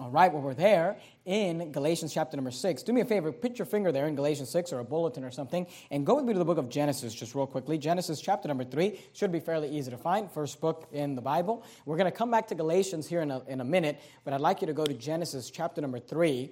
All right, well, we're there in Galatians chapter number 6. Do me a favor, put your finger there in Galatians 6 or a bulletin or something, and go with me to the book of Genesis just real quickly. Genesis chapter number 3 should be fairly easy to find, first book in the Bible. We're going to come back to Galatians here in a, in a minute, but I'd like you to go to Genesis chapter number 3.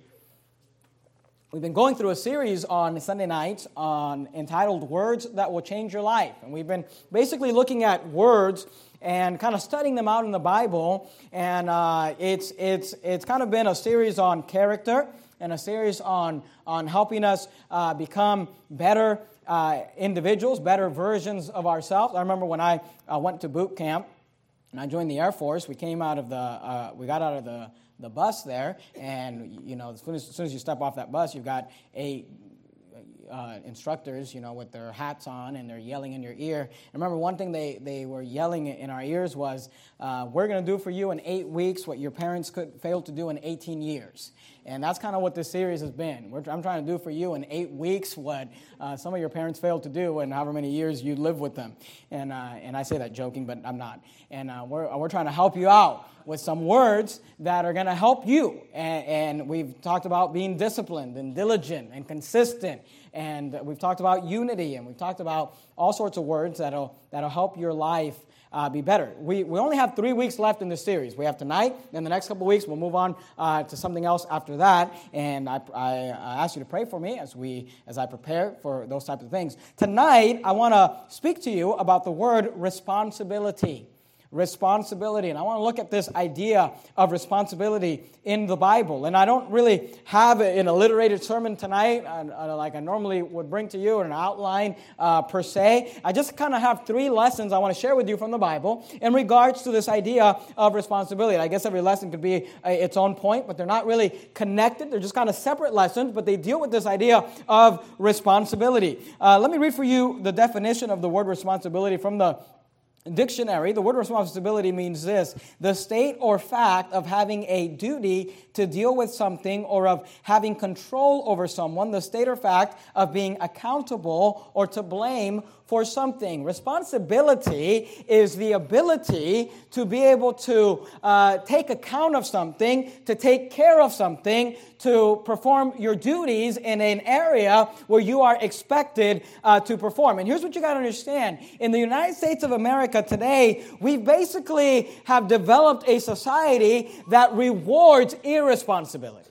We've been going through a series on Sunday nights on entitled Words That Will Change Your Life. And we've been basically looking at words and kind of studying them out in the Bible. And uh, it's, it's, it's kind of been a series on character and a series on, on helping us uh, become better uh, individuals, better versions of ourselves. I remember when I uh, went to boot camp and I joined the Air Force, we came out of the, uh, we got out of the the bus there, and you know, as soon as, as soon as, you step off that bus, you've got eight uh, instructors, you know, with their hats on, and they're yelling in your ear. And remember, one thing they, they were yelling in our ears was, uh, "We're going to do for you in eight weeks what your parents could fail to do in 18 years." And that's kind of what this series has been. We're, I'm trying to do for you in eight weeks what uh, some of your parents failed to do in however many years you live with them. And, uh, and I say that joking, but I'm not. And uh, we're, we're trying to help you out with some words that are going to help you. And, and we've talked about being disciplined and diligent and consistent. And we've talked about unity and we've talked about all sorts of words that'll, that'll help your life uh, be better. We, we only have three weeks left in this series. We have tonight, then the next couple weeks, we'll move on uh, to something else after that. And I, I, I, ask you to pray for me as, we, as I prepare for those types of things. Tonight, I want to speak to you about the word responsibility responsibility. And I want to look at this idea of responsibility in the Bible. And I don't really have an alliterated sermon tonight, uh, uh, like I normally would bring to you, an outline uh, per se. I just kind of have three lessons I want to share with you from the Bible in regards to this idea of responsibility. I guess every lesson could be uh, its own point, but they're not really connected. They're just kind of separate lessons, but they deal with this idea of responsibility. Uh, let me read for you the definition of the word responsibility from the dictionary, the word responsibility means this the state or fact of having a duty to deal with something or of having control over someone, the state or fact of being accountable or to blame for something. Responsibility is the ability to be able to uh, take account of something, to take care of something, to perform your duties in an area where you are expected uh, to perform. And here's what you got to understand in the United States of America today, we basically have developed a society that rewards irresponsibility.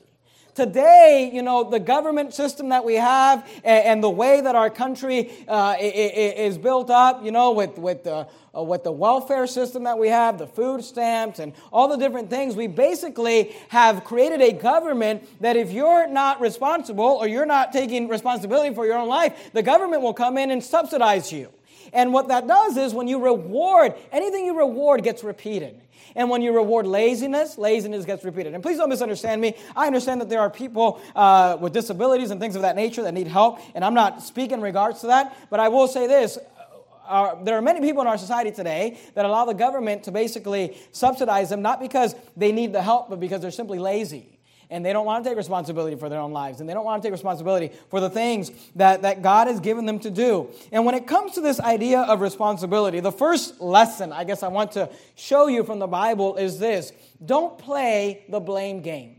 Today, you know, the government system that we have and, and the way that our country uh, is built up, you know, with, with, the, uh, with the welfare system that we have, the food stamps, and all the different things, we basically have created a government that if you're not responsible or you're not taking responsibility for your own life, the government will come in and subsidize you. And what that does is when you reward, anything you reward gets repeated. And when you reward laziness, laziness gets repeated. And please don't misunderstand me. I understand that there are people uh, with disabilities and things of that nature that need help, and I'm not speaking in regards to that. But I will say this uh, there are many people in our society today that allow the government to basically subsidize them, not because they need the help, but because they're simply lazy and they don't want to take responsibility for their own lives and they don't want to take responsibility for the things that, that God has given them to do. And when it comes to this idea of responsibility, the first lesson I guess I want to show you from the Bible is this don't play the blame game.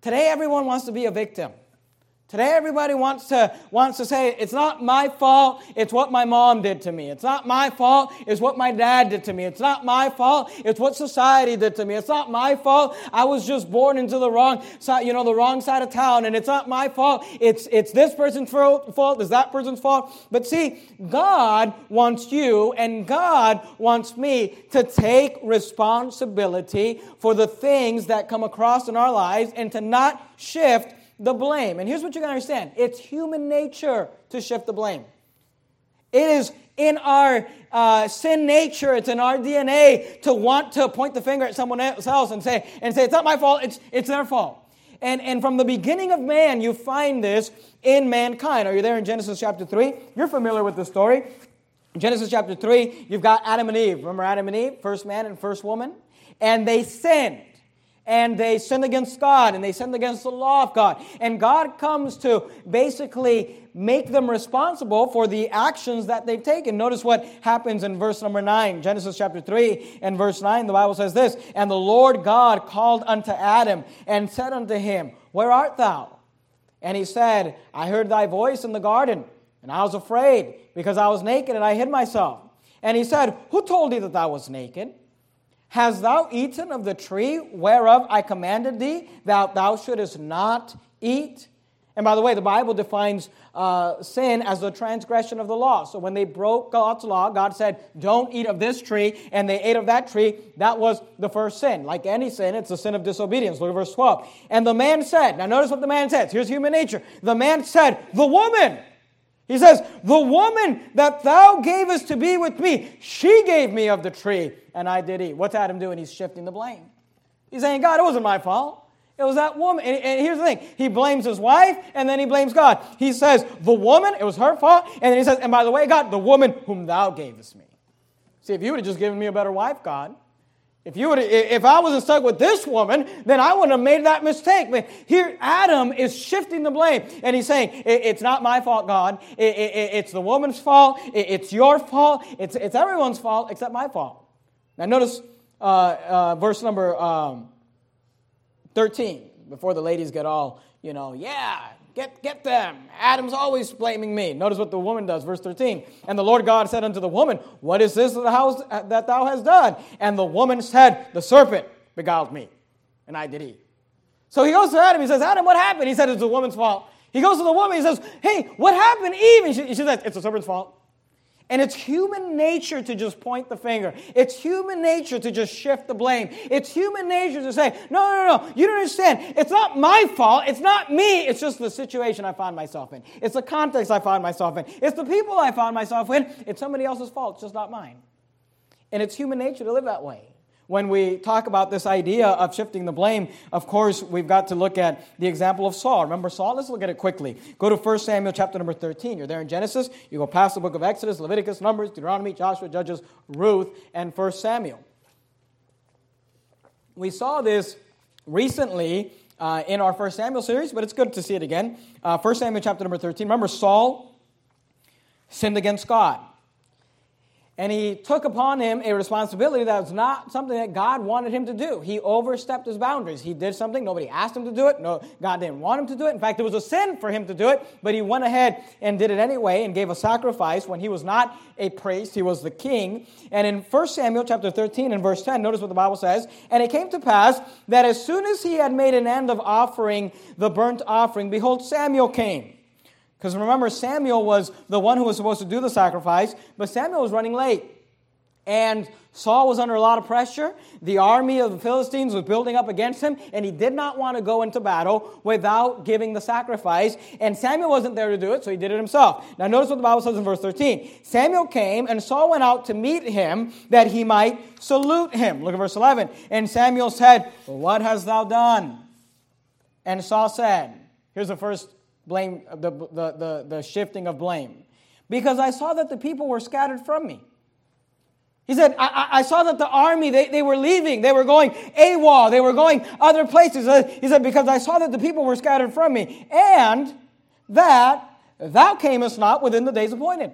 Today, everyone wants to be a victim. Today, everybody wants to, wants to say, it's not my fault, it's what my mom did to me. It's not my fault, it's what my dad did to me. It's not my fault, it's what society did to me. It's not my fault, I was just born into the wrong side, you know, the wrong side of town, and it's not my fault, it's, it's this person's fault, it's that person's fault. But see, God wants you and God wants me to take responsibility for the things that come across in our lives and to not shift the blame. And here's what you got to understand it's human nature to shift the blame. It is in our uh, sin nature, it's in our DNA to want to point the finger at someone else and say, and say, it's not my fault, it's, it's their fault. And, and from the beginning of man, you find this in mankind. Are you there in Genesis chapter 3? You're familiar with the story. Genesis chapter 3, you've got Adam and Eve. Remember Adam and Eve, first man and first woman? And they sinned. And they sin against God and they sin against the law of God. And God comes to basically make them responsible for the actions that they've taken. Notice what happens in verse number 9, Genesis chapter 3 and verse 9. The Bible says this And the Lord God called unto Adam and said unto him, Where art thou? And he said, I heard thy voice in the garden, and I was afraid because I was naked and I hid myself. And he said, Who told thee that thou was naked? Hast thou eaten of the tree whereof I commanded thee that thou shouldest not eat? And by the way, the Bible defines uh, sin as the transgression of the law. So when they broke God's law, God said, Don't eat of this tree, and they ate of that tree. That was the first sin. Like any sin, it's a sin of disobedience. Look at verse 12. And the man said, Now notice what the man says. Here's human nature. The man said, The woman. He says, The woman that thou gavest to be with me, she gave me of the tree, and I did eat. What's Adam doing? He's shifting the blame. He's saying, God, it wasn't my fault. It was that woman. And, here's the thing he blames his wife, and then he blames God. He says, The woman, it was her fault. And then he says, And by the way, God, the woman whom thou gavest me. See, if you would have just given me a better wife, God, if, you would, if I wasn't stuck with this woman, then I wouldn't have made that mistake. But here, Adam is shifting the blame. And he's saying, It's not my fault, God. It's the woman's fault. It's your fault. It's, everyone's fault except my fault. Now, notice uh, uh, verse number um, 13, before the ladies get all, you know, yeah, Get, get them. Adam's always blaming me. Notice what the woman does, verse 13. And the Lord God said unto the woman, What is this uh, that thou hast done? And the woman said, The serpent beguiled me, and I did eat. So he goes to Adam, he says, Adam, what happened? He said, It's the woman's fault. He goes to the woman, he says, Hey, what happened, Eve? And she, she says, It's the serpent's fault. And it's human nature to just point the finger. It's human nature to just shift the blame. It's human nature to say, no, no, no, you don't understand. It's not my fault. It's not me. It's just the situation I found myself in. It's the context I found myself in. It's the people I found myself in. It's somebody else's fault. It's just not mine. And it's human nature to live that way. When we talk about this idea of shifting the blame, of course, we've got to look at the example of Saul. Remember Saul? Let's look at it quickly. Go to 1 Samuel chapter number 13. You're there in Genesis. You go past the book of Exodus, Leviticus, Numbers, Deuteronomy, Joshua, Judges, Ruth, and 1 Samuel. We saw this recently uh, in our 1 Samuel series, but it's good to see it again. Uh, 1 Samuel chapter number 13. Remember, Saul sinned against God. And he took upon him a responsibility that was not something that God wanted him to do. He overstepped his boundaries. He did something, nobody asked him to do it. No, God didn't want him to do it. In fact, it was a sin for him to do it, but he went ahead and did it anyway and gave a sacrifice when he was not a priest, he was the king. And in 1 Samuel chapter 13 and verse 10, notice what the Bible says, and it came to pass that as soon as he had made an end of offering the burnt offering, behold, Samuel came. Because remember, Samuel was the one who was supposed to do the sacrifice, but Samuel was running late. And Saul was under a lot of pressure. The army of the Philistines was building up against him, and he did not want to go into battle without giving the sacrifice. And Samuel wasn't there to do it, so he did it himself. Now, notice what the Bible says in verse 13 Samuel came, and Saul went out to meet him that he might salute him. Look at verse 11. And Samuel said, What hast thou done? And Saul said, Here's the first blame, the, the, the, the shifting of blame. Because I saw that the people were scattered from me. He said, I, I, saw that the army, they, they were leaving. They were going AWOL. They were going other places. Uh, he said, because I saw that the people were scattered from me. And that thou camest not within the days appointed.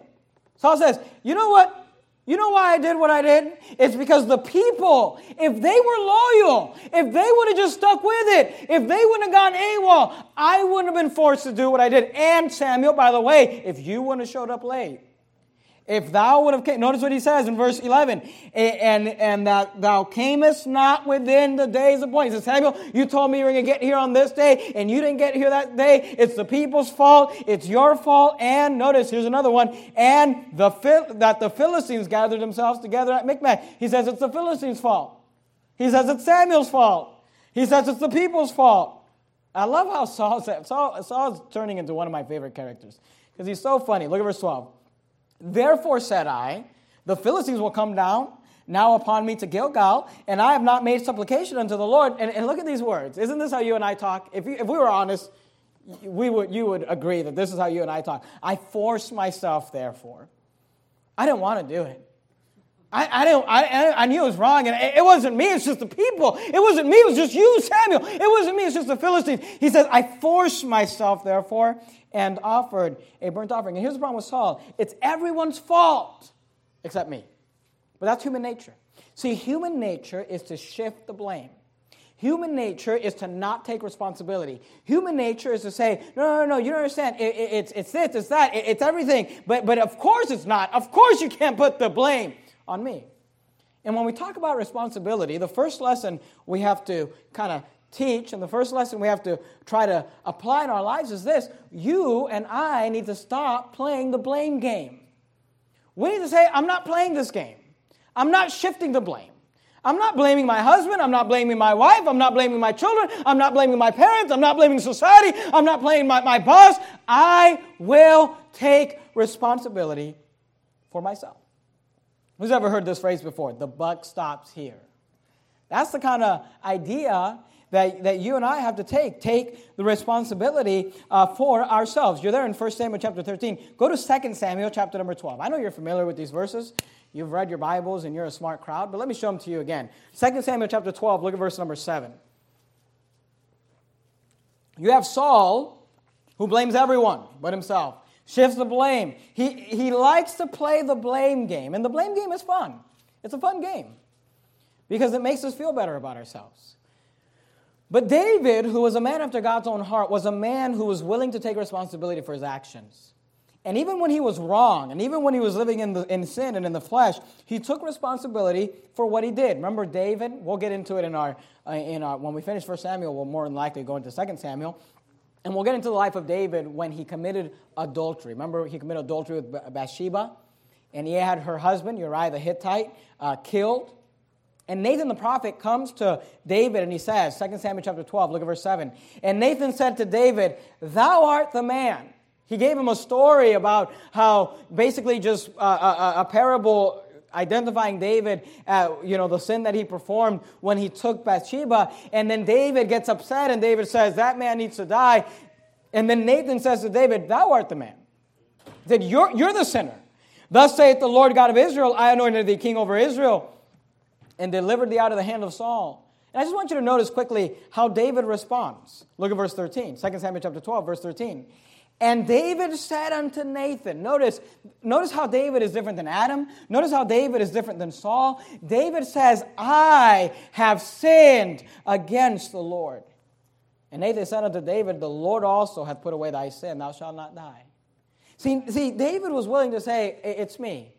Saul says, you know what? You know why I did what I did? It's because the people, if they were loyal, if they would have just stuck with it, if they wouldn't have gone AWOL, I wouldn't have been forced to do what I did. And Samuel, by the way, if you wouldn't have showed up late, if thou would have came, notice what he says in verse 11, and, and that thou camest not within the days appointed. He says, Samuel, you told me you were going to get here on this day, and you didn't get here that day. It's the people's fault. It's your fault. And notice, here's another one, and the that the Philistines gathered themselves together at Michmash. He says it's the Philistines' fault. He says it's Samuel's fault. He says it's the people's fault. I love how Saul said, Saul, Saul's turning into one of my favorite characters because he's so funny. Look at verse 12. Therefore said I, the Philistines will come down now upon me to Gilgal, and I have not made supplication unto the Lord. And, and look at these words. Isn't this how you and I talk? If, you, if we were honest, we would, you would agree that this is how you and I talk. I forced myself, therefore. I didn't want to do it. I, I, didn't, I, I knew it was wrong, and it, it wasn't me, it's just the people. It wasn't me, it was just you, Samuel. It wasn't me, it's just the Philistines. He says, I forced myself, therefore, and offered a burnt offering. And here's the problem with Saul it's everyone's fault except me. But that's human nature. See, human nature is to shift the blame. Human nature is to not take responsibility. Human nature is to say, no, no, no, you don't understand. It, it, it's, it's this, it's that, it, it's everything. But, but of course it's not. Of course you can't put the blame on me. And when we talk about responsibility, the first lesson we have to kind of teach, and the first lesson we have to try to apply in our lives is this you and I need to stop playing the blame game. We need to say, I'm not playing this game, I'm not shifting the blame. I'm not blaming my husband. I'm not blaming my wife. I'm not blaming my children. I'm not blaming my parents. I'm not blaming society. I'm not blaming my, my boss. I will take responsibility for myself. Who's ever heard this phrase before? The buck stops here. That's the kind of idea that, that you and I have to take. Take the responsibility uh, for ourselves. You're there in 1 Samuel chapter 13. Go to 2 Samuel chapter number 12. I know you're familiar with these verses. You've read your Bibles and you're a smart crowd, but let me show them to you again. 2 Samuel chapter 12, look at verse number 7. You have Saul, who blames everyone but himself, shifts the blame. He, he likes to play the blame game, and the blame game is fun. It's a fun game because it makes us feel better about ourselves. But David, who was a man after God's own heart, was a man who was willing to take responsibility for his actions. And even when he was wrong, and even when he was living in, the, in sin and in the flesh, he took responsibility for what he did. Remember David? We'll get into it in our, uh, in our when we finish 1 Samuel, we'll more than likely go into 2 Samuel. And we'll get into the life of David when he committed adultery. Remember, he committed adultery with Bathsheba, and he had her husband, Uriah the Hittite, uh, killed. And Nathan the prophet comes to David and he says, 2 Samuel chapter 12, look at verse 7. And Nathan said to David, Thou art the man. He gave him a story about how basically just a, a, a parable identifying David, uh, you know, the sin that he performed when he took Bathsheba. And then David gets upset and David says, That man needs to die. And then Nathan says to David, Thou art the man. That you're, you're the sinner. Thus saith the Lord God of Israel, I anointed thee king over Israel and delivered thee out of the hand of Saul. And I just want you to notice quickly how David responds. Look at verse 13, 2 Samuel chapter 12, verse 13. And David said unto Nathan, notice, notice how David is different than Adam. Notice how David is different than Saul. David says, I have sinned against the Lord. And Nathan said unto David, The Lord also hath put away thy sin, thou shalt not die. See, see, David was willing to say, It's me.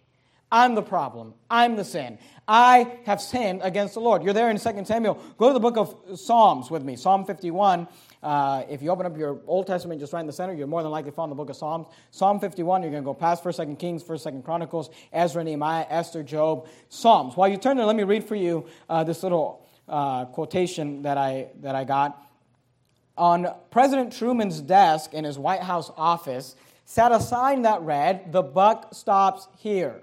I'm the problem. I'm the sin. I have sinned against the Lord. You're there in 2 Samuel. Go to the book of Psalms with me, Psalm 51. Uh, if you open up your Old Testament just right in the center, you're more than likely to find the book of Psalms. Psalm 51, you're going to go past 1st, 2nd Kings, 1st, 2nd Chronicles, Ezra, Nehemiah, Esther, Job, Psalms. While you turn there, let me read for you uh, this little uh, quotation that I, that I got. On President Truman's desk in his White House office sat a sign that read, The buck stops here.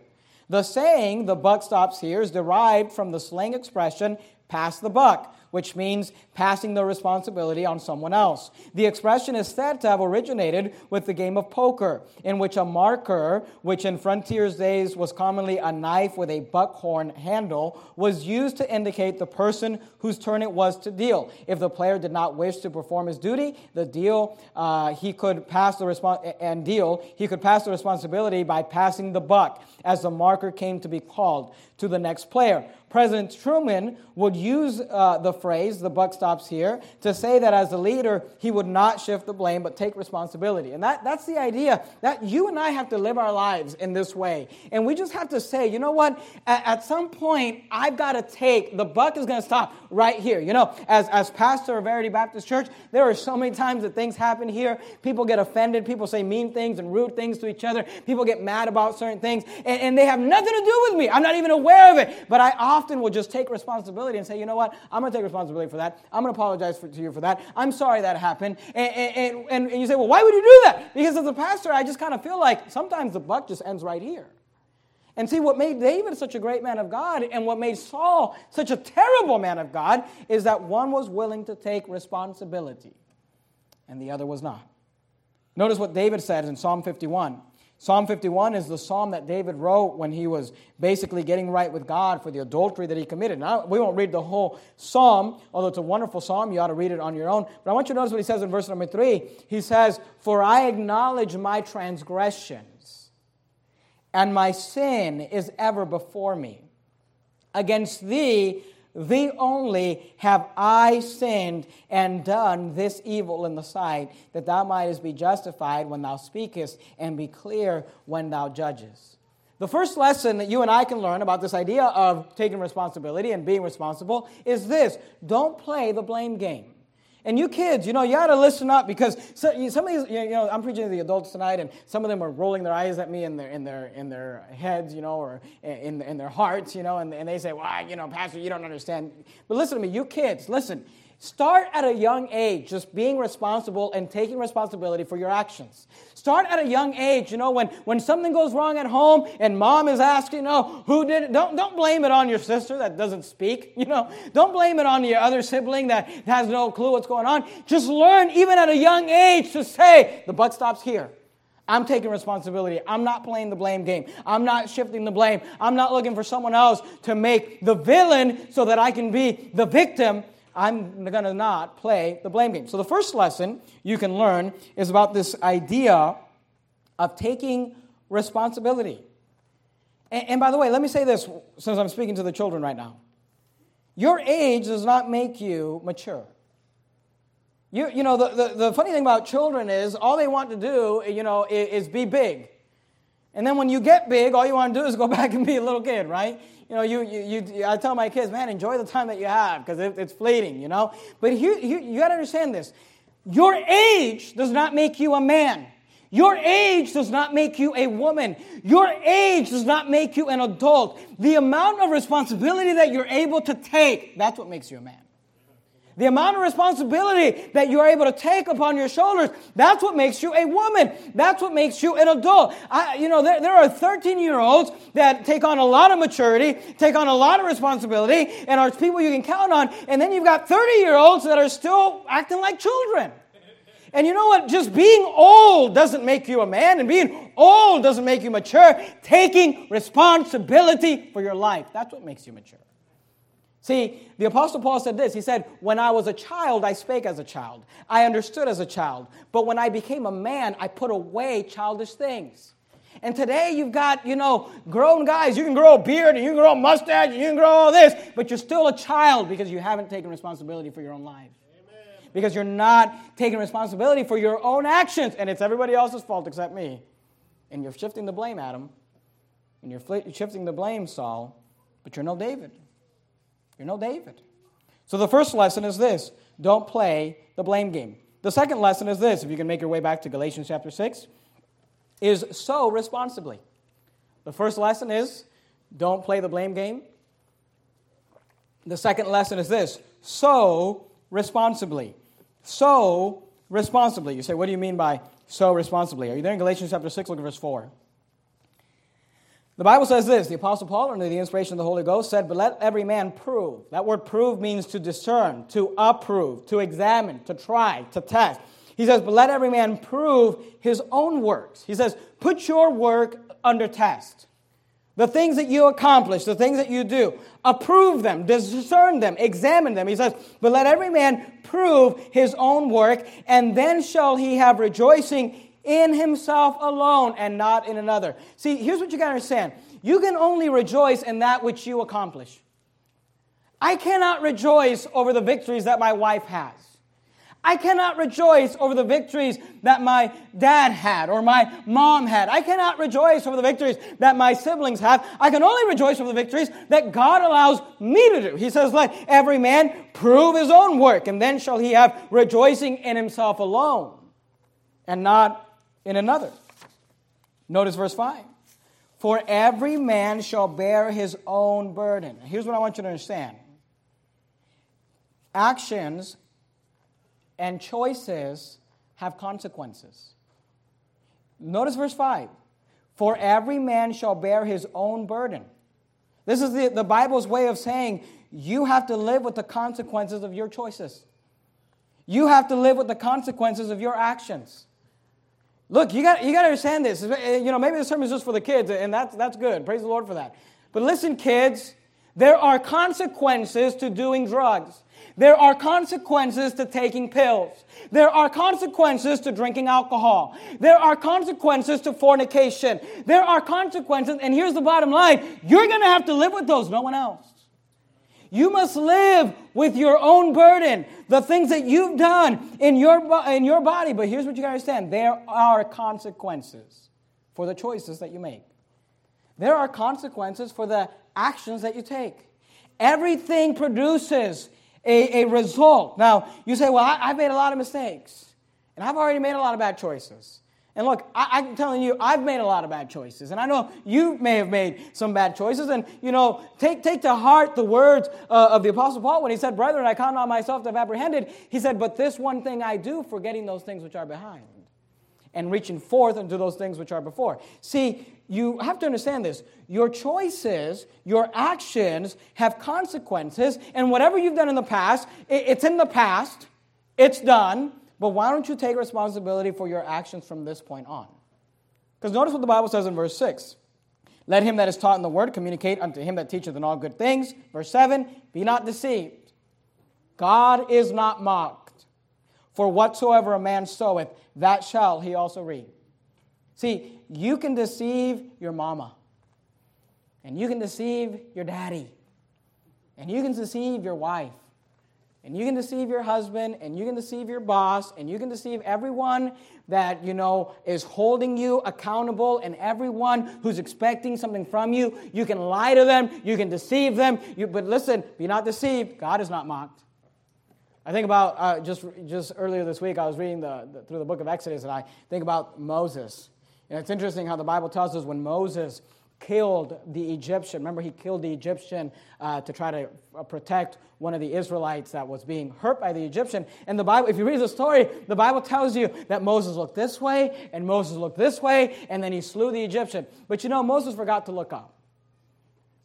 The saying, the buck stops here, is derived from the slang expression, pass the buck which means passing the responsibility on someone else. The expression is said to have originated with the game of poker, in which a marker, which in frontier's days was commonly a knife with a buckhorn handle, was used to indicate the person whose turn it was to deal. If the player did not wish to perform his duty, the deal uh, he could pass the and deal he could pass the responsibility by passing the buck, as the marker came to be called to the next player. President Truman would use uh, the phrase, the buck stops here, to say that as a leader, he would not shift the blame but take responsibility. And that, that's the idea that you and I have to live our lives in this way. And we just have to say, you know what? At, at some point, I've got to take, the buck is going to stop right here. You know, as, as pastor of Verity Baptist Church, there are so many times that things happen here. People get offended, people say mean things and rude things to each other, people get mad about certain things, and, and they have nothing to do with me. I'm not even aware of it. But I often will just take responsibility and say, you know what? I'm going to take responsibility for that. I'm going to apologize for, to you for that. I'm sorry that happened. And, and, and, and you say, well, why would you do that? Because as a pastor, I just kind of feel like sometimes the buck just ends right here. And see, what made David such a great man of God and what made Saul such a terrible man of God is that one was willing to take responsibility and the other was not. Notice what David said in Psalm 51 Psalm 51 is the psalm that David wrote when he was basically getting right with God for the adultery that he committed. Now, we won't read the whole psalm, although it's a wonderful psalm. You ought to read it on your own. But I want you to notice what he says in verse number three. He says, For I acknowledge my transgressions, and my sin is ever before me. Against thee, Thee only have I sinned and done this evil in the sight, that thou mightest be justified when thou speakest and be clear when thou judgest. The first lesson that you and I can learn about this idea of taking responsibility and being responsible is this don't play the blame game. And you kids, you know, you got to listen up because some of these, you know, I'm preaching to the adults tonight, and some of them are rolling their eyes at me in their in their in their heads, you know, or in in their hearts, you know, and, and they say, "Well, you know, Pastor, you don't understand." But listen to me, you kids, listen. Start at a young age just being responsible and taking responsibility for your actions. Start at a young age, you know, when, when something goes wrong at home and mom is asking, know, who did it? Don't, don't blame it on your sister that doesn't speak, you know. Don't blame it on your other sibling that has no clue what's going on. Just learn, even at a young age, to say, the buck stops here. I'm taking responsibility. I'm not playing the blame game. I'm not shifting the blame. I'm not looking for someone else to make the villain so that I can be the victim. I'm going to not play the blame game. So, the first lesson you can learn is about this idea of taking responsibility. And, and, by the way, let me say this since I'm speaking to the children right now. Your age does not make you mature. You, you know, the, the, the funny thing about children is all they want to do, you know, is, is be big. And then when you get big, all you want to do is go back and be a little kid, right? You know, you, you, you, I tell my kids, man, enjoy the time that you have because it, it's fleeting, you know. But here, here you got to understand this. Your age does not make you a man. Your age does not make you a woman. Your age does not make you an adult. The amount of responsibility that you're able to take, that's what makes you a man. The amount of responsibility that you're able to take upon your shoulders, that's what makes you a woman. That's what makes you an adult. I, you know, there, there are 13 year olds that take on a lot of maturity, take on a lot of responsibility, and are people you can count on. And then you've got 30 year olds that are still acting like children. And you know what? Just being old doesn't make you a man, and being old doesn't make you mature. Taking responsibility for your life, that's what makes you mature. See, the Apostle Paul said this. He said, When I was a child, I spake as a child. I understood as a child. But when I became a man, I put away childish things. And today you've got, you know, grown guys. You can grow a beard and you can grow a mustache and you can grow all this, but you're still a child because you haven't taken responsibility for your own life. Amen. Because you're not taking responsibility for your own actions. And it's everybody else's fault except me. And you're shifting the blame, Adam. And you're shifting the blame, Saul. But you're no David. You're no David. So the first lesson is this don't play the blame game. The second lesson is this if you can make your way back to Galatians chapter 6 is sow responsibly. The first lesson is don't play the blame game. The second lesson is this sow responsibly. Sow responsibly. You say, what do you mean by sow responsibly? Are you there in Galatians chapter 6? Look at verse 4. The Bible says this the Apostle Paul, under the inspiration of the Holy Ghost, said, But let every man prove. That word prove means to discern, to approve, to examine, to try, to test. He says, But let every man prove his own works. He says, Put your work under test. The things that you accomplish, the things that you do, approve them, discern them, examine them. He says, But let every man prove his own work, and then shall he have rejoicing in himself alone and not in another. See, here's what you got to understand you can only rejoice in that which you accomplish. I cannot rejoice over the victories that my wife has. I cannot rejoice over the victories that my dad had or my mom had. I cannot rejoice over the victories that my siblings have. I can only rejoice over the victories that God allows me to do. He says, Let every man prove his own work, and then shall he have rejoicing in himself alone and not in another. Notice verse 5. For every man shall bear his own burden. Here's what I want you to understand actions and choices have consequences. Notice verse 5. For every man shall bear his own burden. This is the, the Bible's way of saying you have to live with the consequences of your choices. You have to live with the consequences of your actions. Look, you got, you got to understand this. Eh, you know, maybe the sermon is just for the kids, and that's, that's good. Praise the Lord for that. But listen, kids, there are consequences to doing drugs. There are consequences to taking pills. There are consequences to drinking alcohol. There are consequences to fornication. There are consequences, and here's the bottom line you're going to have to live with those, no one else. You must live with your own burden, the things that you've done in your, in your body. But here's what you got to understand there are consequences for the choices that you make, there are consequences for the actions that you take. Everything produces a, a result. Now, you say, well, I, I've made a lot of mistakes, and I've already made a lot of bad choices. And look, I, am telling you, I've made a lot of bad choices. And I know you may have made some bad choices. And, you know, take, take to heart the words uh, of the Apostle Paul when he said, Brethren, I count not myself to have apprehended. He said, But this one thing I do, forgetting those things which are behind and reaching forth unto those things which are before. See, you have to understand this. Your choices, your actions have consequences, and whatever you've done in the past, it's in the past, it's done, but why don't you take responsibility for your actions from this point on? Because notice what the Bible says in verse 6. Let him that is taught in the word communicate unto him that teacheth in all good things. Verse 7 Be not deceived. God is not mocked. For whatsoever a man soweth, that shall he also reap. See, you can deceive your mama, and you can deceive your daddy, and you can deceive your wife, and you can deceive your husband, and you can deceive your boss, and you can deceive everyone that you know is holding you accountable, and everyone who's expecting something from you. You can lie to them, you can deceive them. You, but listen, be not deceived. God is not mocked. I think about uh, just just earlier this week. I was reading the, the, through the book of Exodus, and I think about Moses. And it's interesting how the Bible tells us when Moses killed the Egyptian. Remember, he killed the Egyptian uh, to try to uh, protect one of the Israelites that was being hurt by the Egyptian. And the Bible, if you read the story, the Bible tells you that Moses looked this way and Moses looked this way, and then he slew the Egyptian. But you know, Moses forgot to look up.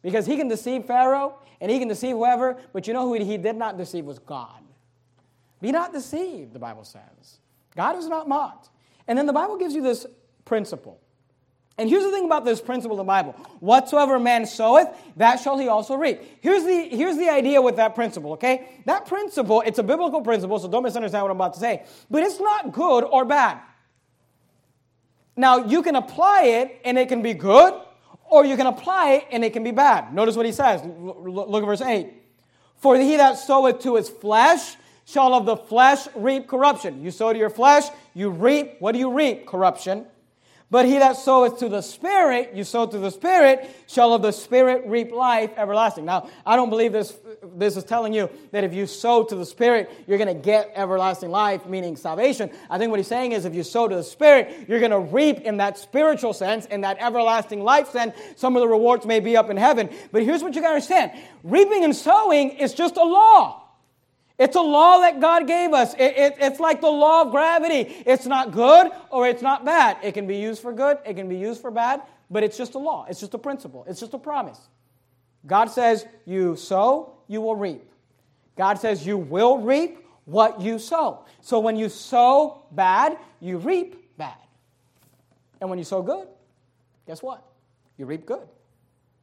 Because he can deceive Pharaoh and he can deceive whoever, but you know who he did not deceive was God. Be not deceived, the Bible says. God is not mocked. And then the Bible gives you this principle. And here's the thing about this principle in the Bible whatsoever man soweth, that shall he also reap. Here's the, here's the idea with that principle, okay? That principle, it's a biblical principle, so don't misunderstand what I'm about to say, but it's not good or bad. Now, you can apply it and it can be good, or you can apply it and it can be bad. Notice what he says. Look at verse 8. For he that soweth to his flesh shall of the flesh reap corruption. You sow to your flesh, you reap. What do you reap? Corruption. But he that soweth to the Spirit, you sow to the Spirit, shall of the Spirit reap life everlasting. Now, I don't believe this, this is telling you that if you sow to the Spirit, you're going to get everlasting life, meaning salvation. I think what he's saying is if you sow to the Spirit, you're going to reap in that spiritual sense, in that everlasting life sense. Some of the rewards may be up in heaven. But here's what you got to understand reaping and sowing is just a law. It's a law that God gave us. It, it, it's like the law of gravity. It's not good or it's not bad. It can be used for good, it can be used for bad, but it's just a law. It's just a principle. It's just a promise. God says, You sow, you will reap. God says, You will reap what you sow. So when you sow bad, you reap bad. And when you sow good, guess what? You reap good.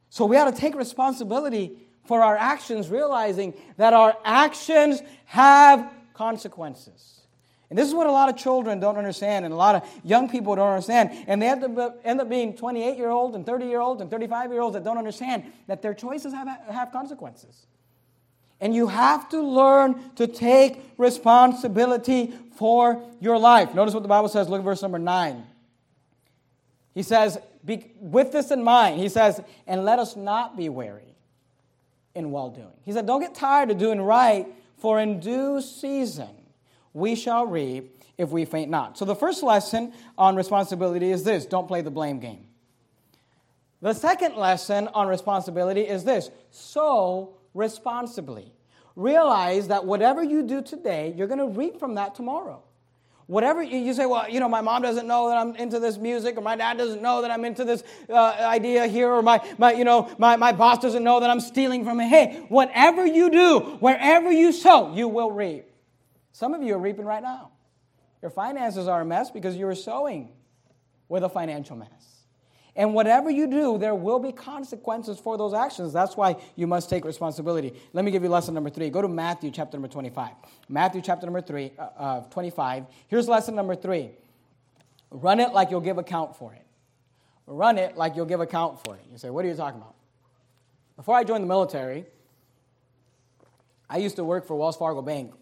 So we ought to take responsibility for our actions, realizing that our actions have consequences. And this is what a lot of children don't understand, and a lot of young people don't understand. And they have to end up being 28 year olds and 30 year olds and 35 year olds that don't understand that their choices have, have consequences. And you have to learn to take responsibility for your life. Notice what the Bible says. Look at verse number 9. He says, with this in mind, he says, and let us not be weary in well doing. He said, Don't get tired of doing right, for in due season we shall reap if we faint not. So the first lesson on responsibility is this don't play the blame game. The second lesson on responsibility is this sow responsibly. Realize that whatever you do today, you're going to reap from that tomorrow. Whatever you say, well, you know, my mom doesn't know that I'm into this music, or my dad doesn't know that I'm into this uh, idea here, or my, my, you know, my, my boss doesn't know that I'm stealing from him. Hey, whatever you do, wherever you sow, you will reap. Some of you are reaping right now. Your finances are a mess because you were sowing with a financial mess. And whatever you do, there will be consequences for those actions. That's why you must take responsibility. Let me give you lesson number three. Go to Matthew chapter number 25. Matthew chapter number three, uh, uh, 25. Here's lesson number three run it like you'll give account for it. Run it like you'll give account for it. You say, what are you talking about? Before I joined the military, I used to work for Wells Fargo Bank.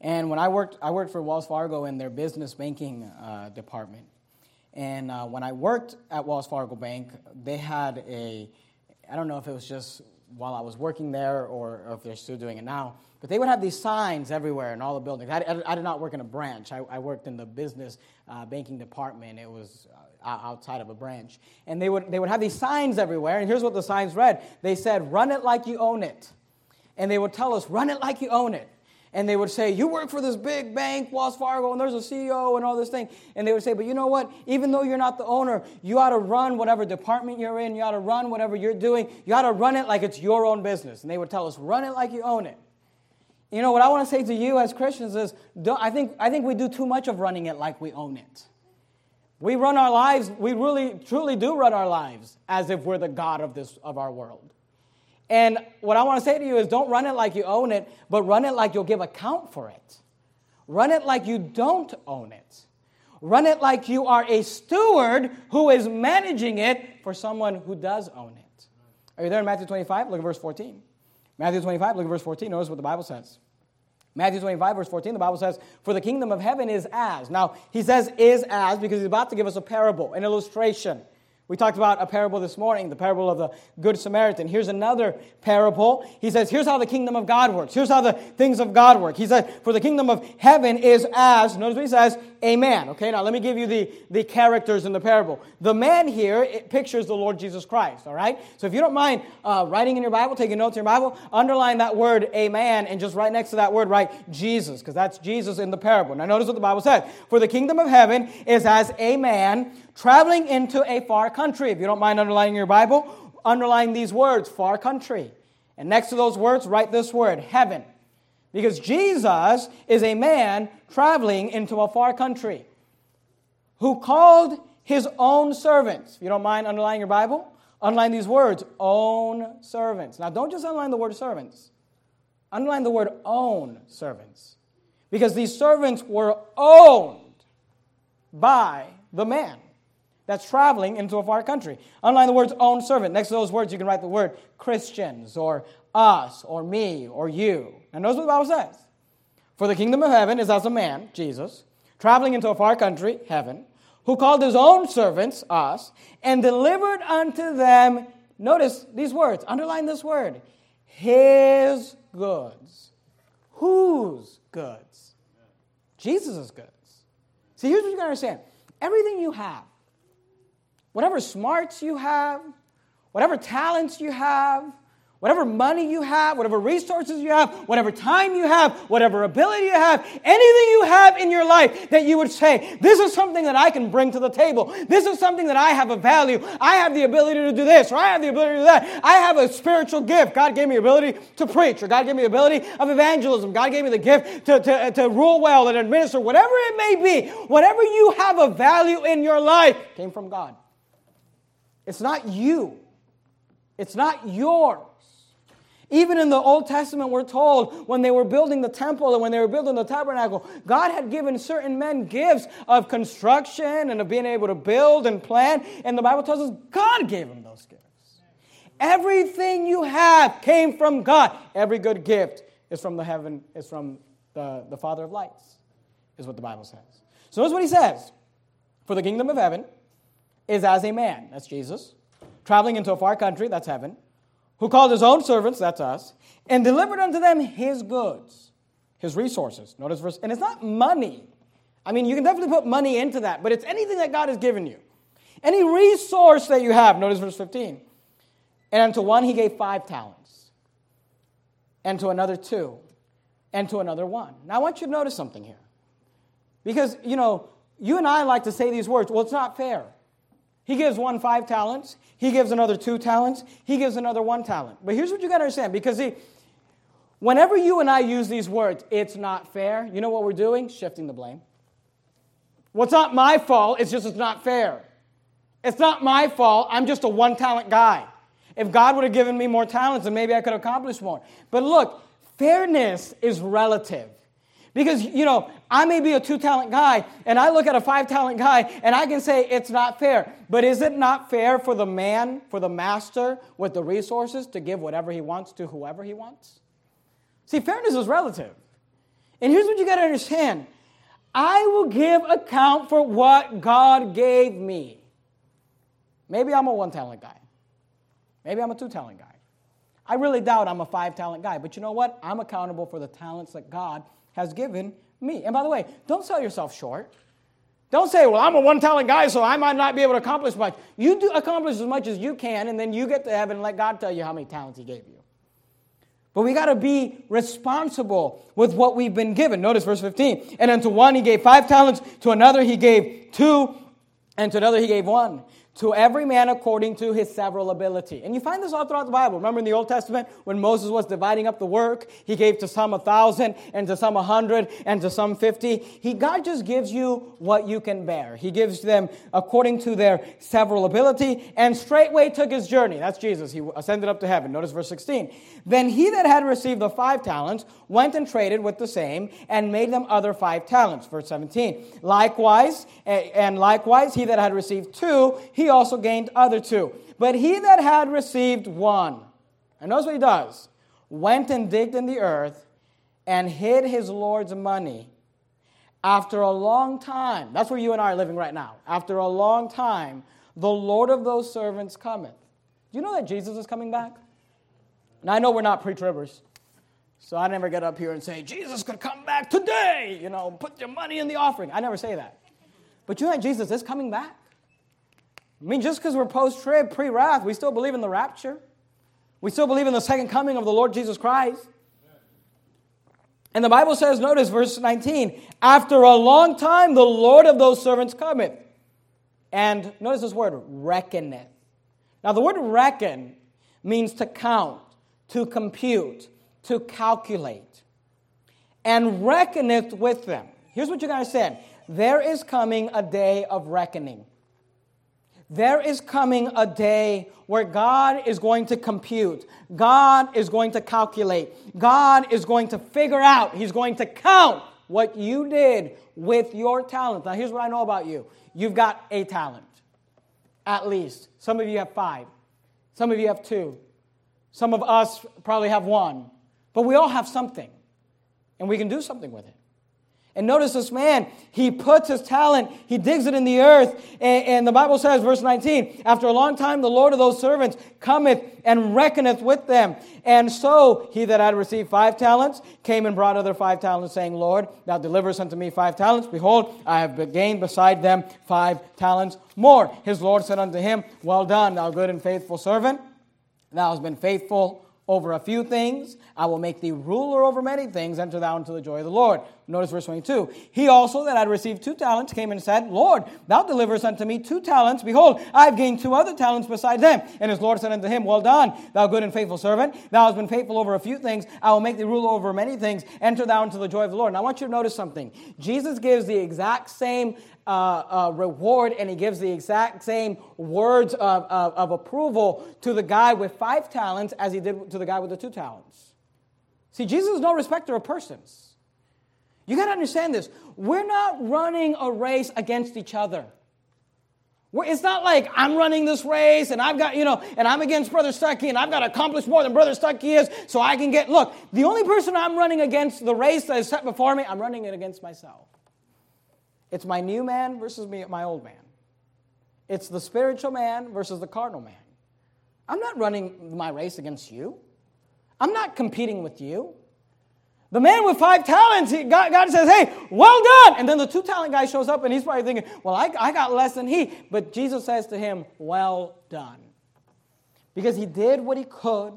And when I worked, I worked for Wells Fargo in their business banking uh, department. And uh, when I worked at Wells Fargo Bank, they had a, I don't know if it was just while I was working there or, or if they're still doing it now, but they would have these signs everywhere in all the buildings. I, I, I did not work in a branch, I, I worked in the business uh, banking department. It was uh, outside of a branch. And they would, they would have these signs everywhere, and here's what the signs read they said, Run it like you own it. And they would tell us, Run it like you own it and they would say, You work for this big bank, Wells Fargo, and there's a CEO and all this thing. And they would say, But you know what? Even though you're not the owner, you ought to run whatever department you're in, you ought to run whatever you're doing, you ought to run it like it's your own business. And they would tell us, Run it like you own it. You know, what I want to say to you as Christians is, I think, I think we do too much of running it like we own it. We run our lives, we really, truly do run our lives as if we're the God of, this, of our world. And what I want to say to you is don't run it like you own it, but run it like you'll give account for it. Run it like you don't own it. Run it like you are a steward who is managing it for someone who does own it. Are you there in Matthew 25? Look at verse 14. Matthew 25, look at verse 14. Notice what the Bible says. Matthew 25, verse 14, the Bible says, For the kingdom of heaven is as. Now, he says is as because he's about to give us a parable, an illustration. We talked about a parable this morning, the parable of the Good Samaritan. Here's another parable. He says, Here's how the kingdom of God works. Here's how the things of God work. He said, For the kingdom of heaven is as, notice what he says, a man. Okay, now let me give you the, the characters in the parable. The man here it pictures the Lord Jesus Christ, all right? So if you don't mind uh, writing in your Bible, taking notes in your Bible, underline that word, a man, and just right next to that word, write Jesus, because that's Jesus in the parable. Now notice what the Bible says. For the kingdom of heaven is as a man traveling into a far country. If you don't mind underlining your Bible, underline these words, far country. And next to those words, write this word, heaven. Because Jesus is a man traveling into a far country who called his own servants. If you don't mind underlining your Bible, underline these words, own servants. Now, don't just underline the word servants, underline the word own servants. Because these servants were owned by the man that's traveling into a far country. Underline the words own servant. Next to those words, you can write the word Christians or us or me or you. And notice what the Bible says. For the kingdom of heaven is as a man, Jesus, traveling into a far country, heaven, who called his own servants, us, and delivered unto them, notice these words, underline this word, his goods. Whose goods? Jesus' goods. See, here's what you gotta understand everything you have, whatever smarts you have, whatever talents you have, whatever money you have, whatever resources you have, whatever time you have, whatever ability you have, anything you have in your life that you would say, this is something that I can bring to the table. This is something that I have a value. I have the ability to do this, or I have the ability to do that. I have a spiritual gift. God gave me ability to preach, or God gave me the ability of evangelism. God gave me the gift to, to, to rule well and administer, whatever it may be. Whatever you have a value in your life came from God. It's not you. It's not yours. Even in the Old Testament, we're told when they were building the temple and when they were building the tabernacle, God had given certain men gifts of construction and of being able to build and plan. And the Bible tells us God gave them those gifts. Everything you have came from God. Every good gift is from the heaven, is from the, the Father of lights, is what the Bible says. So notice what he says. For the kingdom of heaven is as a man, that's Jesus, traveling into a far country, that's heaven, who called his own servants, that's us, and delivered unto them his goods, his resources. Notice verse, and it's not money. I mean, you can definitely put money into that, but it's anything that God has given you. Any resource that you have. Notice verse 15. And unto one he gave five talents, and to another two, and to another one. Now I want you to notice something here. Because, you know, you and I like to say these words, well, it's not fair. He gives one five talents. He gives another two talents. He gives another one talent. But here's what you got to understand because see, whenever you and I use these words, it's not fair, you know what we're doing? Shifting the blame. Well, it's not my fault, it's just it's not fair. It's not my fault, I'm just a one talent guy. If God would have given me more talents, then maybe I could accomplish more. But look, fairness is relative. Because, you know, I may be a two talent guy, and I look at a five talent guy, and I can say it's not fair. But is it not fair for the man, for the master with the resources to give whatever he wants to whoever he wants? See, fairness is relative. And here's what you got to understand I will give account for what God gave me. Maybe I'm a one talent guy. Maybe I'm a two talent guy. I really doubt I'm a five talent guy, but you know what? I'm accountable for the talents that God has given me. And by the way, don't sell yourself short. Don't say, well, I'm a one talent guy, so I might not be able to accomplish much. You do accomplish as much as you can, and then you get to heaven and let God tell you how many talents He gave you. But we got to be responsible with what we've been given. Notice verse 15. And unto one he gave five talents, to another he gave two, and to another he gave one to every man according to his several ability. And you find this all throughout the Bible. Remember in the Old Testament when Moses was dividing up the work, he gave to some a thousand, and to some a hundred, and to some fifty. He God just gives you what you can bear. He gives them according to their several ability, and straightway took his journey. That's Jesus. He ascended up to heaven. Notice verse 16. Then he that had received the five talents went and traded with the same, and made them other five talents. Verse 17. Likewise, and likewise he that had received two, he he also gained other two. But he that had received one, and knows what he does, went and digged in the earth and hid his Lord's money. After a long time, that's where you and I are living right now. After a long time, the Lord of those servants cometh. Do you know that Jesus is coming back? And I know we're not pre tribbers. So I never get up here and say, Jesus could come back today, you know, put your money in the offering. I never say that. But you know that Jesus is coming back? I mean, just because we're post trib, pre wrath, we still believe in the rapture. We still believe in the second coming of the Lord Jesus Christ. And the Bible says, notice verse 19, after a long time, the Lord of those servants cometh. And notice this word, reckoneth. Now, the word reckon means to count, to compute, to calculate. And reckoneth with them. Here's what you got to say there is coming a day of reckoning. There is coming a day where God is going to compute, God is going to calculate, God is going to figure out, He's going to count what you did with your talent. Now, here's what I know about you. You've got a talent, at least. Some of you have five, some of you have two, some of us probably have one, but we all have something, and we can do something with it. And notice this man, he puts his talent, he digs it in the earth. And, and, the Bible says, verse 19, after a long time, the Lord of those servants cometh and reckoneth with them. And so he that had received five talents came and brought other five talents, saying, Lord, thou deliverest unto me five talents. Behold, I have gained beside them five talents more. His Lord said unto him, Well done, thou good and faithful servant. Thou hast been faithful over a few things. I will make thee ruler over many things. Enter thou into the joy of the Lord. Notice verse 22. He also that had received two talents came and said, Lord, thou deliverest unto me two talents. Behold, I have gained two other talents beside them. And his Lord said unto him, Well done, thou good and faithful servant. Thou hast been faithful over a few things. I will make thee ruler over many things. Enter thou into the joy of the Lord. Now I want you to notice something. Jesus gives the exact same uh, uh, reward and he gives the exact same words of, of, of approval to the guy with five talents as he did to the guy with the two talents. See, Jesus is no respecter of persons. You got to understand this. We're not running a race against each other. We're, it's not like I'm running this race and I've got, you know, and I'm against Brother Stuckey and I've got to accomplish more than Brother Stuckey is so I can get. Look, the only person I'm running against the race that is set before me, I'm running it against myself. It's my new man versus me, my old man. It's the spiritual man versus the carnal man. I'm not running my race against you. I'm not competing with you. The man with five talents, he, God, God, says, hey, well done. And then the two talent guy shows up and he's probably thinking, well, I, I got less than he. But Jesus says to him, well done. Because he did what he could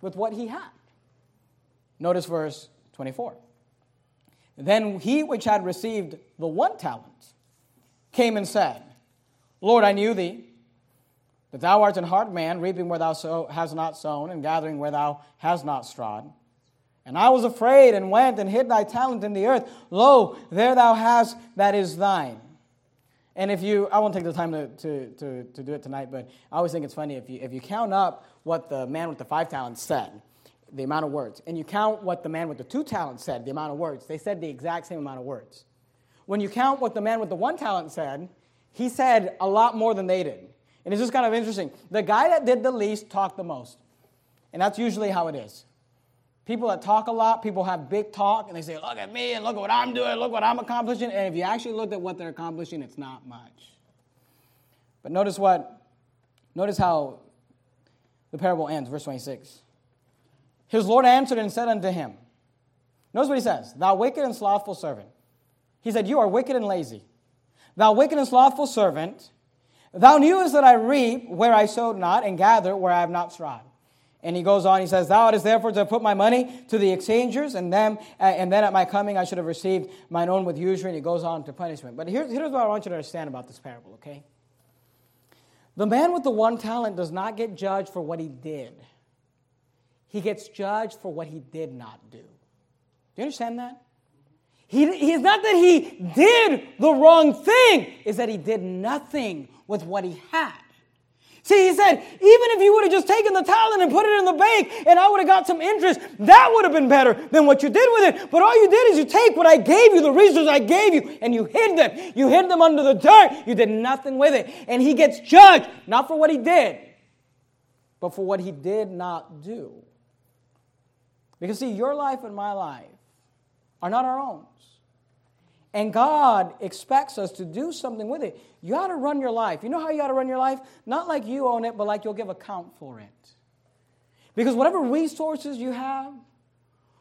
with what he had. Notice verse 24. Then he which had received the one talent came and said, Lord, I knew thee, that thou art an hard man, reaping where thou hast not sown, and gathering where thou hast not strawed. And I was afraid and went and hid thy talent in the earth. Lo, there thou hast that is thine. And if you, I won't take the time to, to, to, to, do it tonight, but I always think it's funny if you, if you count up what the man with the five talents said, the amount of words, and you count what the man with the two talents said, the amount of words, they said the exact same amount of words. When you count what the man with the one talent said, he said a lot more than they did. And it's just kind of interesting. The guy that did the least talked the most. And that's usually how it is. People that talk a lot, people have big talk, and they say, Look at me, and look at what I'm doing, look what I'm accomplishing. And if you actually look at what they're accomplishing, it's not much. But notice what, notice how the parable ends, verse 26. His Lord answered and said unto him, Notice what he says, Thou wicked and slothful servant. He said, You are wicked and lazy. Thou wicked and slothful servant, thou knewest that I reap where I sowed not, and gather where I have not strawed. And he goes on, he says, Thou oughtest therefore to put my money to the exchangers, and them, uh, and then at my coming I should have received mine own with usury. And he goes on to punishment. But here's what I want you to understand about this parable, okay? The man with the one talent does not get judged for what he did, he gets judged for what he did not do. Do you understand that? He, he's not that he did the wrong thing, is that he did nothing with what he had. See, he said, even if you would have just taken the talent and put it in the bank and I would have got some interest, that would have been better than what you did with it. But all you did is you take what I gave you, the resources I gave you, and you hid them. You hid them under the dirt. You did nothing with it. And he gets judged, not for what he did, but for what he did not do. Because, see, your life and my life are not our own. And God expects us to do something with it. You ought to run your life. You know how you ought to run your life? Not like you own it, but like you'll give account for it. Because whatever resources you have,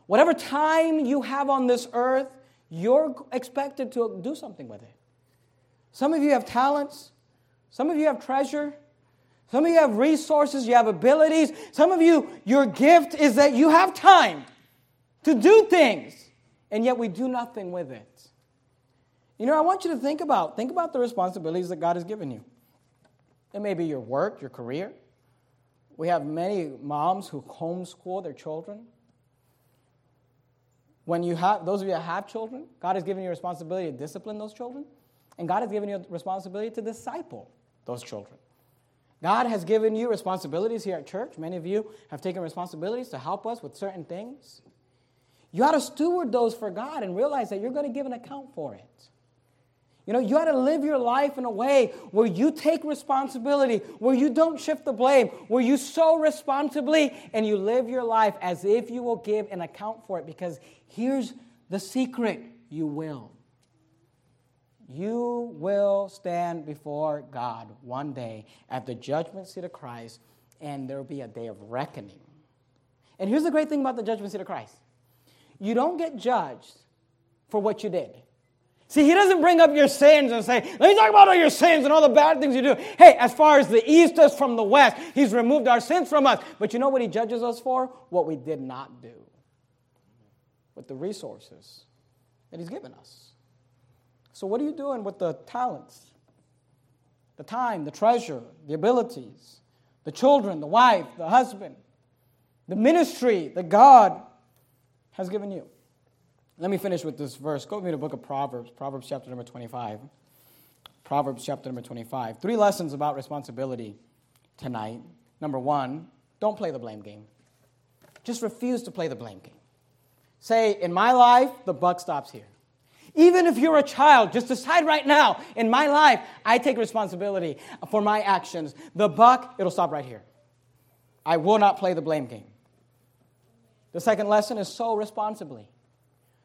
whatever time you have on this earth, you're expected to do something with it. Some of you have talents, some of you have treasure, some of you have resources, you have abilities. Some of you, your gift is that you have time to do things, and yet we do nothing with it. You know, I want you to think about think about the responsibilities that God has given you. It may be your work, your career. We have many moms who homeschool their children. When you have those of you that have children, God has given you a responsibility to discipline those children, and God has given you a responsibility to disciple those children. God has given you responsibilities here at church. Many of you have taken responsibilities to help us with certain things. You ought to steward those for God and realize that you're going to give an account for it. You know, you got to live your life in a way where you take responsibility, where you don't shift the blame, where you sow responsibly and you live your life as if you will give an account for it. Because here's the secret you will. You will stand before God one day at the judgment seat of Christ, and there will be a day of reckoning. And here's the great thing about the judgment seat of Christ you don't get judged for what you did. See, he doesn't bring up your sins and say, let me talk about all your sins and all the bad things you do. Hey, as far as the east is from the west, he's removed our sins from us. But you know what he judges us for? What we did not do with the resources that he's given us. So, what are you doing with the talents, the time, the treasure, the abilities, the children, the wife, the husband, the ministry that God has given you? Let me finish with this verse. Go with me to the book of Proverbs, Proverbs chapter number 25. Proverbs chapter number 25. Three lessons about responsibility tonight. Number one, don't play the blame game. Just refuse to play the blame game. Say, in my life, the buck stops here. Even if you're a child, just decide right now, in my life, I take responsibility for my actions. The buck, it'll stop right here. I will not play the blame game. The second lesson is sow responsibly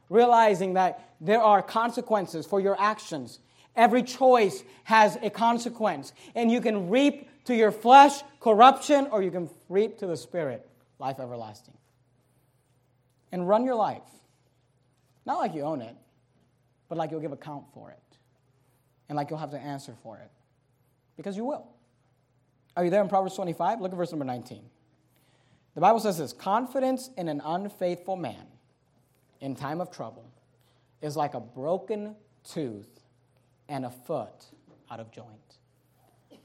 realizing that there are consequences for your actions. Every choice has a consequence, and you can reap to your flesh corruption, or you can reap to the spirit life everlasting. And run your life, not like you own it, but like you'll give account for it, and like you'll have to answer for it, because you will. Are you there in Proverbs 25? Look at verse number 19. The Bible says this confidence in an unfaithful man in time of trouble is like a broken tooth and a foot out of joint.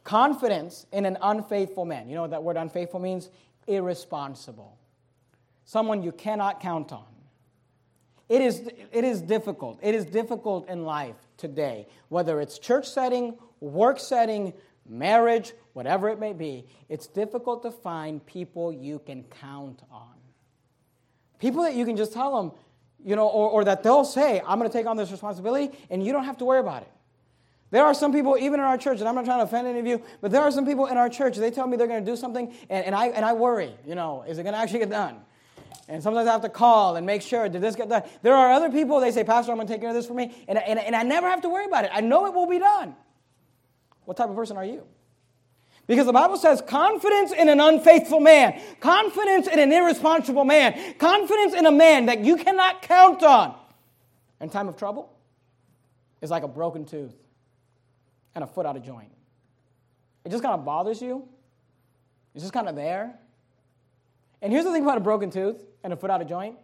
Confidence in an unfaithful man. You know what that word unfaithful means? Irresponsible. someone you cannot count on. It is, it is difficult. It is difficult in life today, whether it's church setting, work setting, marriage, whatever it may be. It's difficult to find people you can count on. People that you can just tell them, you know, or, or that they'll say, I'm going to take on this responsibility, and you don't have to worry about it. There are some people, even in our church, and I'm not trying to offend any of you, but there are some people in our church, they tell me they're going to do something, and, and, I, and I worry, you know, is it going to actually get done? And sometimes I have to call and make sure, did this get done? There are other people, they say, Pastor, I'm going to take care of this for me, and, and, and I never have to worry about it. I know it will be done. What type of person are you? Because the Bible says confidence in an unfaithful man, confidence in an irresponsible man, confidence in a man that you cannot count on in time of trouble is like a broken tooth and a foot out of joint. It just kind of bothers you. It's just kind of there. And here's the thing about a broken tooth and a foot out of joint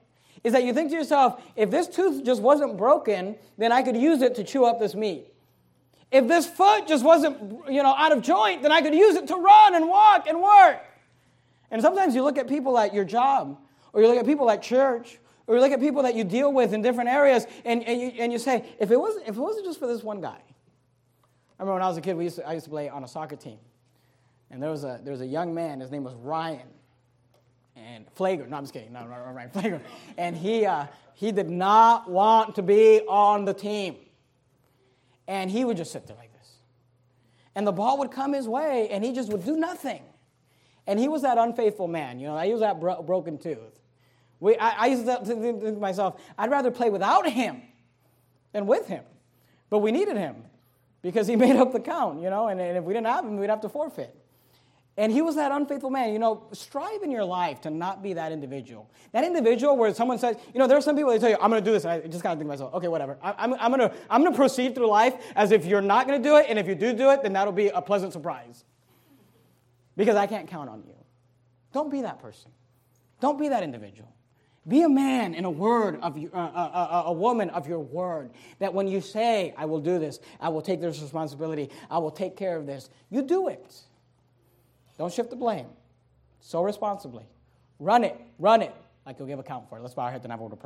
is that you think to yourself, if this tooth just wasn't broken, then I could use it to chew up this meat. If this foot just wasn't, you know, out of joint, then I could use it to run and walk and work. And sometimes you look at people at your job, or you look at people at church, or you look at people that you deal with in different areas, and, and, you, and you say, if it, wasn't, if it wasn't just for this one guy. I remember when I was a kid, we used to, I used to play on a soccer team. And there was a, there was a young man, his name was Ryan. And Flagrant, no, I'm just kidding, no, no, no Ryan, Flagrant. And he, uh, he did not want to be on the team and he would just sit there like this. And the ball would come his way, and he just would do nothing. And he was that unfaithful man. You know, I use that bro- broken tooth. We, I, I used to think to myself, I'd rather play without him than with him. But we needed him because he made up the count, you know, and, and if we didn't have him, we'd have to forfeit. And he was that unfaithful man. You know, strive in your life to not be that individual. That individual where someone says, you know, there are some people, they tell you, I'm going to do this. And I just kind of think to myself, okay, whatever. I, am I'm going to I'm going to proceed through life as if you're not going to do it. And if you do do it, then that'll be a pleasant surprise. Because I can't count on you. Don't be that person. Don't be that individual. Be a man in a word of uh, uh, uh, a woman of your word. That when you say, I will do this, I will take this responsibility, I will take care of this, you do it. Don't shift the blame. Sow responsibly. Run it, run it like you'll give account for it. Let's bow our heads and have a word of prayer.